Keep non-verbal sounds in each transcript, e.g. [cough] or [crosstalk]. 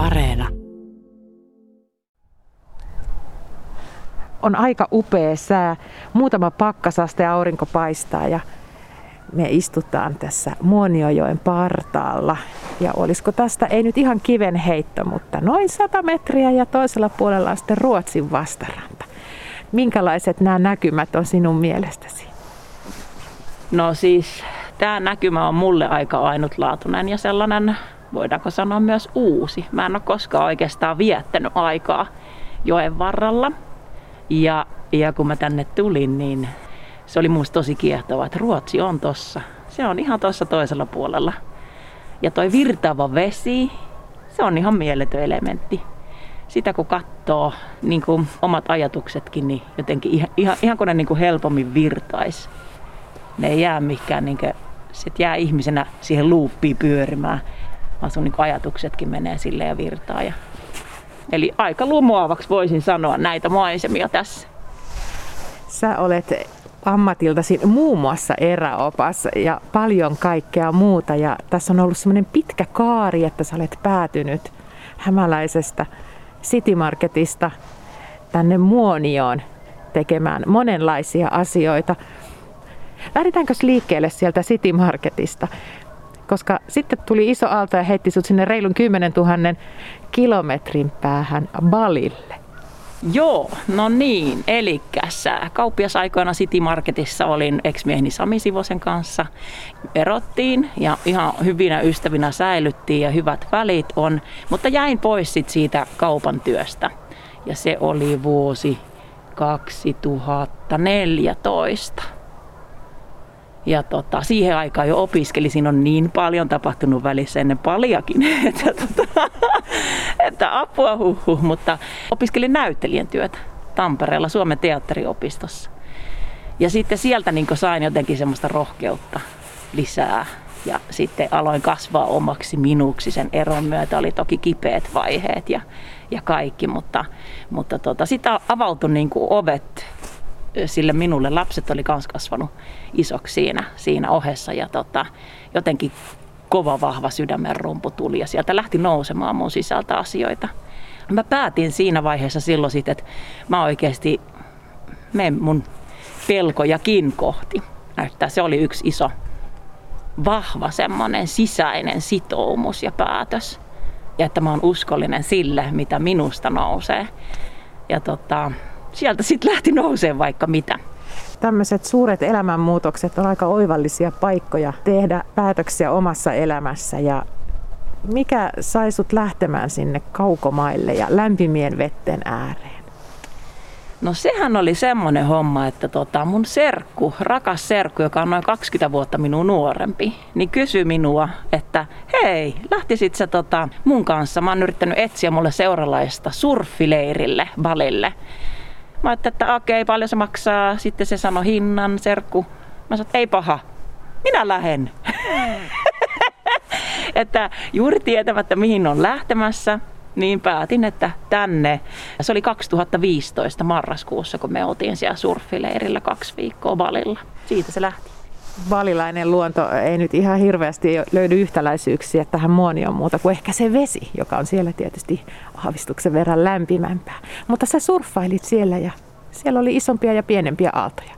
Areena. On aika upea sää. Muutama pakkasaste aurinko paistaa ja me istutaan tässä Muoniojoen partaalla. Ja olisiko tästä, ei nyt ihan kiven heitto, mutta noin 100 metriä ja toisella puolella on sitten Ruotsin vastaranta. Minkälaiset nämä näkymät on sinun mielestäsi? No siis tämä näkymä on mulle aika ainutlaatuinen ja sellainen, voidaanko sanoa myös uusi. Mä en ole koskaan oikeastaan viettänyt aikaa joen varrella. Ja, ja kun mä tänne tulin, niin se oli musta tosi kiehtova, että Ruotsi on tossa. Se on ihan tossa toisella puolella. Ja toi virtaava vesi, se on ihan mieletön elementti. Sitä kun katsoo niin kuin omat ajatuksetkin, niin jotenkin ihan, ihan, ihan kun ne niin kuin helpommin virtais. Ne ei jää mikään, niin kuin, sit jää ihmisenä siihen luuppiin pyörimään, vaan sun niin ajatuksetkin menee sille ja virtaa. Ja... Eli aika lumoavaksi voisin sanoa näitä maisemia tässä. Sä olet ammatiltasi muun muassa eräopas ja paljon kaikkea muuta. Ja tässä on ollut semmoinen pitkä kaari, että sä olet päätynyt hämäläisestä City Marketista tänne Muonioon tekemään monenlaisia asioita. Lähdetäänkö liikkeelle sieltä City Marketista? Koska sitten tuli iso aalto ja heitti sut sinne reilun 10 000 kilometrin päähän Balille. Joo, no niin. Eli kauppiasaikoina City Marketissa olin ex-mieheni Sami Sivosen kanssa. Erottiin ja ihan hyvinä ystävinä säilyttiin ja hyvät välit on. Mutta jäin pois sit siitä kaupan työstä. Ja se oli vuosi 2014. Ja tota, siihen aikaan jo opiskelin, siinä on niin paljon tapahtunut välissä ennen paljakin, [laughs] että, tota, että apua huhu, mutta opiskelin näyttelijän työtä Tampereella Suomen teatteriopistossa. Ja sitten sieltä niin sain jotenkin semmoista rohkeutta lisää ja sitten aloin kasvaa omaksi minuksi sen eron myötä. Oli toki kipeät vaiheet ja, ja kaikki, mutta, mutta tota, sitten avautui niin ovet sille minulle. Lapset oli myös kasvanut isoksi siinä, siinä ohessa ja tota, jotenkin kova vahva sydämen rumpu tuli ja sieltä lähti nousemaan mun sisältä asioita. Mä päätin siinä vaiheessa silloin sitten, että mä oikeasti menen mun pelkojakin kohti. Näyttää, se oli yksi iso, vahva semmoinen sisäinen sitoumus ja päätös. Ja että mä oon uskollinen sille, mitä minusta nousee. Ja tota, sieltä sitten lähti nousee vaikka mitä. Tämmöiset suuret elämänmuutokset on aika oivallisia paikkoja tehdä päätöksiä omassa elämässä ja mikä sai sut lähtemään sinne kaukomaille ja lämpimien vetten ääreen? No sehän oli semmoinen homma, että tota, mun serkku, rakas serkku, joka on noin 20 vuotta minun nuorempi, niin kysyi minua, että hei, lähtisit sä tota, mun kanssa? Mä oon yrittänyt etsiä mulle seuralaista surfileirille, balille. Mä ajattelin, että okei, paljon se maksaa. Sitten se sanoi hinnan, serkku. Mä sanoin, ei paha, minä lähden. [laughs] että juuri tietämättä mihin on lähtemässä, niin päätin, että tänne. Se oli 2015 marraskuussa, kun me oltiin siellä surfileirillä kaksi viikkoa Balilla. Siitä se lähti valilainen luonto ei nyt ihan hirveästi löydy yhtäläisyyksiä tähän muonioon muuta kuin ehkä se vesi, joka on siellä tietysti aavistuksen verran lämpimämpää. Mutta sä surffailit siellä ja siellä oli isompia ja pienempiä aaltoja.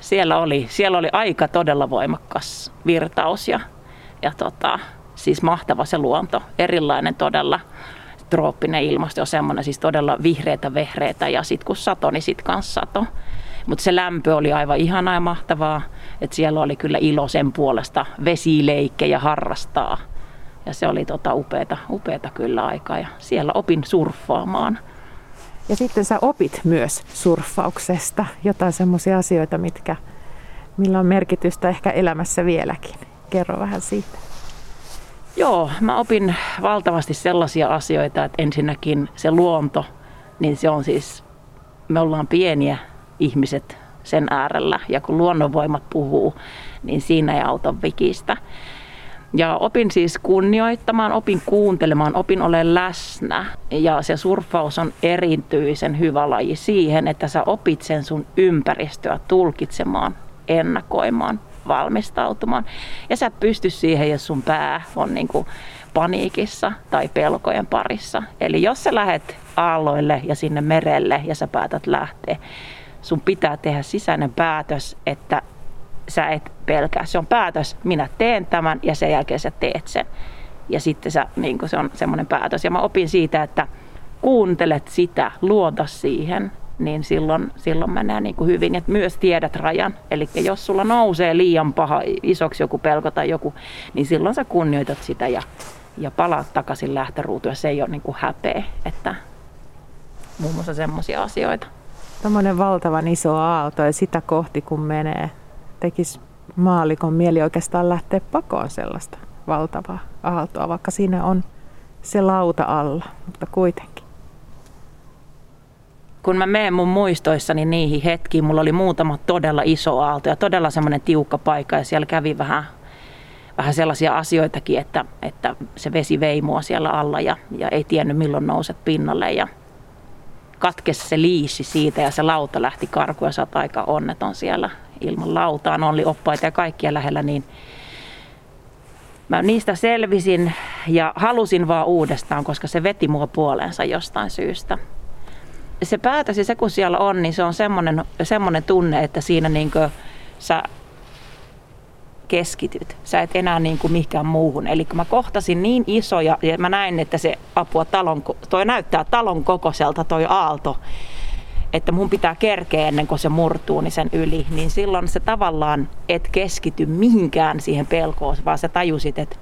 Siellä oli, siellä oli aika todella voimakas virtaus ja, ja tota, siis mahtava se luonto, erilainen todella trooppinen ilmasto on semmoinen siis todella vihreitä vehreitä ja sitten kun sato, niin sitten kanssa sato. Mutta se lämpö oli aivan ihanaa ja mahtavaa, että siellä oli kyllä ilo sen puolesta vesileikkejä harrastaa. Ja se oli tota upeata, upeata kyllä aikaa ja siellä opin surffaamaan. Ja sitten sä opit myös surffauksesta jotain semmoisia asioita, mitkä, millä on merkitystä ehkä elämässä vieläkin. Kerro vähän siitä. Joo, mä opin valtavasti sellaisia asioita, että ensinnäkin se luonto, niin se on siis, me ollaan pieniä ihmiset sen äärellä. Ja kun luonnonvoimat puhuu, niin siinä ei auta vikistä. Ja opin siis kunnioittamaan, opin kuuntelemaan, opin olemaan läsnä. Ja se surffaus on erityisen hyvä laji siihen, että sä opit sen sun ympäristöä tulkitsemaan, ennakoimaan, valmistautumaan. Ja sä et pysty siihen, jos sun pää on niin kuin paniikissa tai pelkojen parissa. Eli jos sä lähet aalloille ja sinne merelle ja sä päätät lähteä, sun pitää tehdä sisäinen päätös, että sä et pelkää. Se on päätös, minä teen tämän ja sen jälkeen sä teet sen. Ja sitten sä, niin se on semmoinen päätös. Ja mä opin siitä, että kuuntelet sitä, luota siihen, niin silloin, silloin menee niin hyvin. Et myös tiedät rajan. Eli jos sulla nousee liian paha, isoksi joku pelko tai joku, niin silloin sä kunnioitat sitä ja, ja palaat takaisin lähtöruutuun. Se ei ole niin häpeä, että muun muassa semmoisia asioita. Tämmöinen valtavan iso aalto ja sitä kohti kun menee, tekisi maalikon mieli oikeastaan lähteä pakoon sellaista valtavaa aaltoa, vaikka siinä on se lauta alla, mutta kuitenkin. Kun mä menen mun muistoissani niihin hetkiin, mulla oli muutama todella iso aalto ja todella semmoinen tiukka paikka ja siellä kävi vähän, vähän sellaisia asioitakin, että, että se vesi vei mua siellä alla ja, ja ei tiennyt milloin nouset pinnalle ja katkesi se liisi siitä ja se lauta lähti karkuun ja sä aika onneton siellä ilman lautaan, oli oppaita ja kaikkia lähellä, niin mä niistä selvisin ja halusin vaan uudestaan, koska se veti mua puoleensa jostain syystä. Se päätös se kun siellä on, niin se on semmoinen, semmoinen tunne, että siinä niin sä keskityt. Sä et enää niin kuin mihinkään muuhun. Eli mä kohtasin niin isoja, ja mä näin, että se apua talon, toi näyttää talon kokoiselta toi aalto, että mun pitää kerkeä ennen kuin se murtuu niin sen yli, niin silloin se tavallaan et keskity mihinkään siihen pelkoon, vaan sä tajusit, että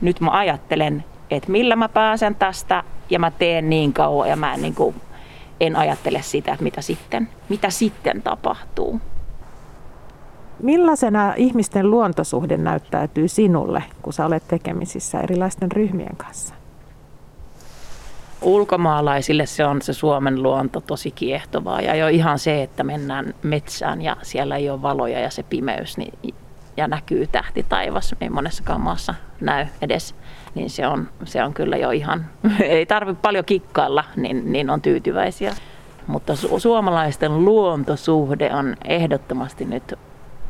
nyt mä ajattelen, että millä mä pääsen tästä ja mä teen niin kauan ja mä en, niin kuin, en ajattele sitä, että mitä sitten, mitä sitten tapahtuu. Millaisena ihmisten luontosuhde näyttäytyy sinulle, kun sä olet tekemisissä erilaisten ryhmien kanssa? ulkomaalaisille se on se Suomen luonto tosi kiehtovaa. Ja jo ihan se, että mennään metsään ja siellä ei ole valoja ja se pimeys niin, ja näkyy tähti taivas, ei monessakaan maassa näy edes, niin se on, se on kyllä jo ihan, [laughs] ei tarvitse paljon kikkailla, niin, niin on tyytyväisiä. Mutta su- suomalaisten luontosuhde on ehdottomasti nyt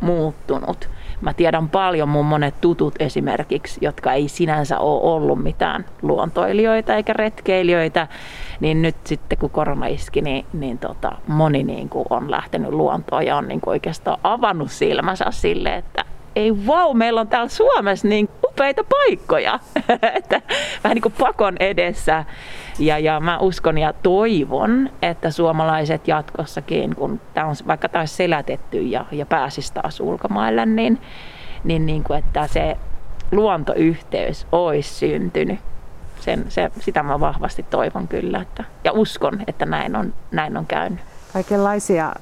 muuttunut. Mä tiedän paljon mun monet tutut esimerkiksi, jotka ei sinänsä ole ollut mitään luontoilijoita eikä retkeilijöitä, niin nyt sitten kun korona iski, niin, niin tota, moni niin kuin on lähtenyt luontoon ja on niin kuin oikeastaan avannut silmänsä sille, että ei vau, meillä on täällä Suomessa niin upeita paikkoja. [laughs] vähän niin kuin pakon edessä. Ja, ja mä uskon ja toivon, että suomalaiset jatkossakin, kun tämä on vaikka taas selätetty ja, ja pääsisi taas ulkomaille, niin, niin, niin kuin, että se luontoyhteys olisi syntynyt. Sen, se, sitä mä vahvasti toivon kyllä että, ja uskon, että näin on, näin on käynyt. Kaikenlaisia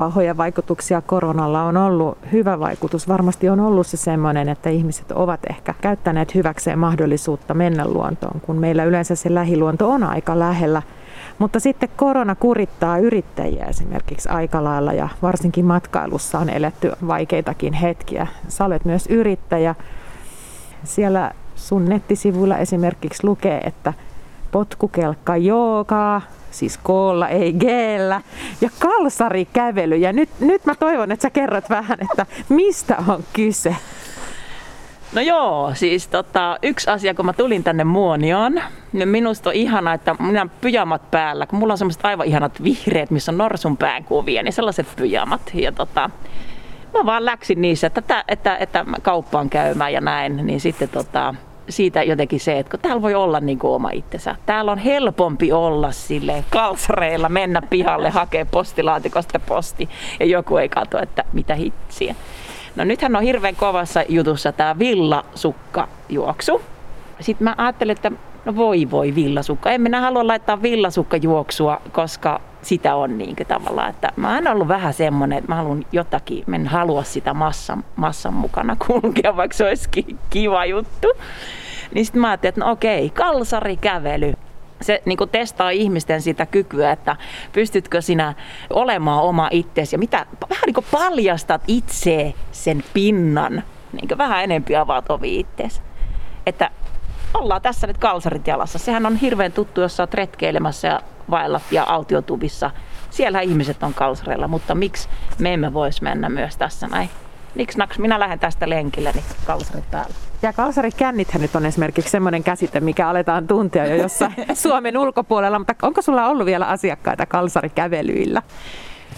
pahoja vaikutuksia koronalla on ollut. Hyvä vaikutus varmasti on ollut se semmoinen, että ihmiset ovat ehkä käyttäneet hyväkseen mahdollisuutta mennä luontoon, kun meillä yleensä se lähiluonto on aika lähellä. Mutta sitten korona kurittaa yrittäjiä esimerkiksi aika lailla ja varsinkin matkailussa on eletty vaikeitakin hetkiä. Sä olet myös yrittäjä. Siellä sun nettisivuilla esimerkiksi lukee, että potkukelkka joogaa, siis koolla, ei geellä, ja kalsarikävely. Ja nyt, nyt mä toivon, että sä kerrot vähän, että mistä on kyse. No joo, siis tota, yksi asia, kun mä tulin tänne Muonioon, niin minusta on ihana, että minä pyjamat päällä, kun mulla on semmoiset aivan ihanat vihreät, missä on norsun päänkuvia, niin sellaiset pyjamat. Ja tota, mä vaan läksin niissä, että, että, että, että kauppaan käymään ja näin, niin sitten tota, siitä jotenkin se, että kun täällä voi olla niin kuin oma itsensä. Täällä on helpompi olla sille kalsareilla, mennä pihalle, hakea postilaatikosta posti ja joku ei katso, että mitä hitsiä. No nythän on hirveän kovassa jutussa tämä villasukkajuoksu. Sitten mä ajattelin, että no voi voi villasukka. En minä halua laittaa villasukkajuoksua, koska sitä on niin tavallaan, että mä oon ollut vähän semmoinen, että mä haluan jotakin, mä en halua sitä massan, massan mukana kulkea, vaikka se olisikin kiva juttu. Niin sitten mä ajattelin, että no okei, kalsarikävely. Se niin testaa ihmisten sitä kykyä, että pystytkö sinä olemaan oma itsesi ja mitä, vähän niin paljastat itse sen pinnan, niin vähän enempi avaat ovi itsesi. Että ollaan tässä nyt kalsarit jalassa. Sehän on hirveän tuttu, jos sä oot retkeilemässä ja vaellat ja autiotubissa. Siellä ihmiset on kalsareilla, mutta miksi me emme voisi mennä myös tässä näin? Niks naks, minä lähden tästä lenkille, niin kalsarit päällä. Ja kalsarikännithän nyt on esimerkiksi semmoinen käsite, mikä aletaan tuntea jo jossain [laughs] Suomen ulkopuolella, mutta onko sulla ollut vielä asiakkaita kalsarikävelyillä?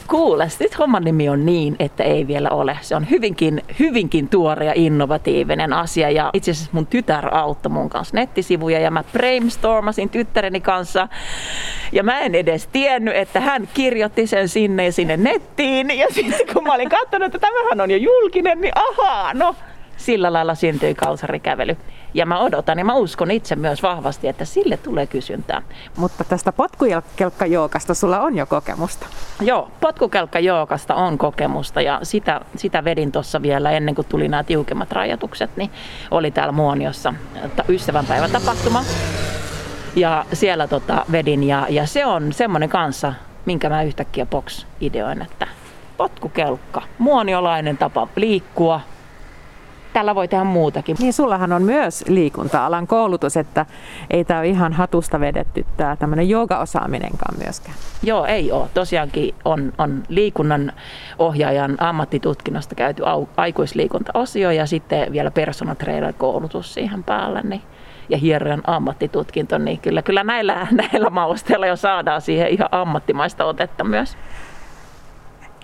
Kuule, sitten homman nimi on niin, että ei vielä ole. Se on hyvinkin, hyvinkin tuore ja innovatiivinen asia. Ja itse asiassa mun tytär auttoi mun kanssa nettisivuja ja mä brainstormasin tyttäreni kanssa. Ja mä en edes tiennyt, että hän kirjoitti sen sinne sinne nettiin. Ja [laughs] sitten kun mä olin katsonut, että tämähän on jo julkinen, niin ahaa, no sillä lailla syntyi kalsarikävely. Ja mä odotan ja mä uskon itse myös vahvasti, että sille tulee kysyntää. Mutta tästä potkukelkkajookasta sulla on jo kokemusta. Joo, potkukelkkajookasta on kokemusta ja sitä, sitä vedin tuossa vielä ennen kuin tuli nämä tiukemmat rajoitukset, niin oli täällä Muoniossa ystävänpäivän tapahtuma. Ja siellä tota vedin ja, ja se on semmoinen kanssa, minkä mä yhtäkkiä box ideoin, että potkukelkka, muoniolainen tapa liikkua, tällä voi tehdä muutakin. Niin sullahan on myös liikunta-alan koulutus, että ei tämä ole ihan hatusta vedetty tämä tämmöinen joogaosaaminenkaan myöskään. Joo, ei ole. Tosiaankin on, on liikunnan ohjaajan ammattitutkinnosta käyty au, aikuisliikuntaosio ja sitten vielä personal koulutus siihen päälle. Niin ja hierojan ammattitutkinto, niin kyllä, kyllä näillä, [laughs] näillä mausteilla jo saadaan siihen ihan ammattimaista otetta myös.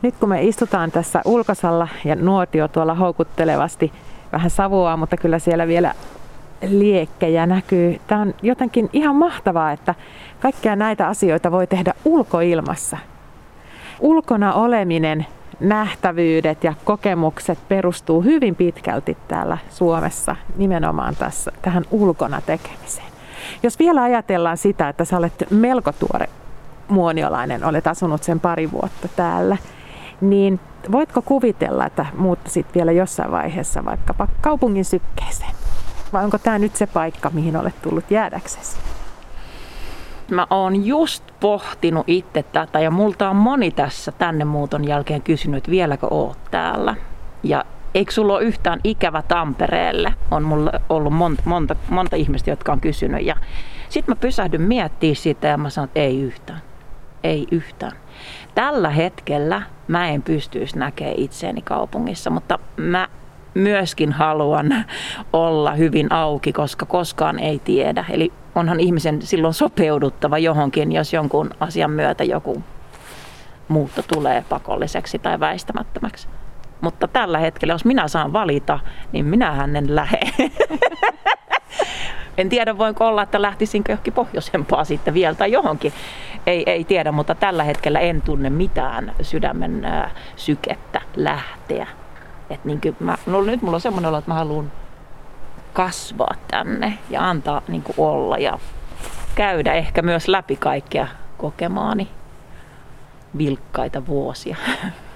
Nyt kun me istutaan tässä ulkosalla ja nuotio tuolla houkuttelevasti vähän savua, mutta kyllä siellä vielä liekkejä näkyy. Tämä on jotenkin ihan mahtavaa, että kaikkia näitä asioita voi tehdä ulkoilmassa. Ulkona oleminen, nähtävyydet ja kokemukset perustuu hyvin pitkälti täällä Suomessa nimenomaan tässä, tähän ulkona tekemiseen. Jos vielä ajatellaan sitä, että sä olet melko tuore muoniolainen, olet asunut sen pari vuotta täällä, niin voitko kuvitella, että muuttaisit vielä jossain vaiheessa vaikkapa kaupungin sykkeeseen? Vai onko tämä nyt se paikka, mihin olet tullut jäädäksesi? Mä oon just pohtinut itse tätä ja multa on moni tässä tänne muuton jälkeen kysynyt, että vieläkö oot täällä. Ja eikö sulla ole yhtään ikävä Tampereelle? On mulla ollut monta, monta, monta ihmistä, jotka on kysynyt. Ja sitten mä pysähdyn miettimään sitä ja mä sanon, että ei yhtään. Ei yhtään. Tällä hetkellä mä en pystyisi näkemään itseäni kaupungissa, mutta mä myöskin haluan olla hyvin auki, koska koskaan ei tiedä. Eli onhan ihmisen silloin sopeuduttava johonkin, jos jonkun asian myötä joku muutto tulee pakolliseksi tai väistämättömäksi. Mutta tällä hetkellä, jos minä saan valita, niin minä en lähde. [laughs] En tiedä, voinko olla, että lähtisinkö johonkin pohjoisempaa sitten vielä tai johonkin. Ei, ei tiedä, mutta tällä hetkellä en tunne mitään sydämen ää, sykettä lähteä. Et niin mä, no nyt mulla on semmoinen olo, että mä haluan kasvaa tänne ja antaa niin olla ja käydä ehkä myös läpi kaikkea kokemaani vilkkaita vuosia. [laughs]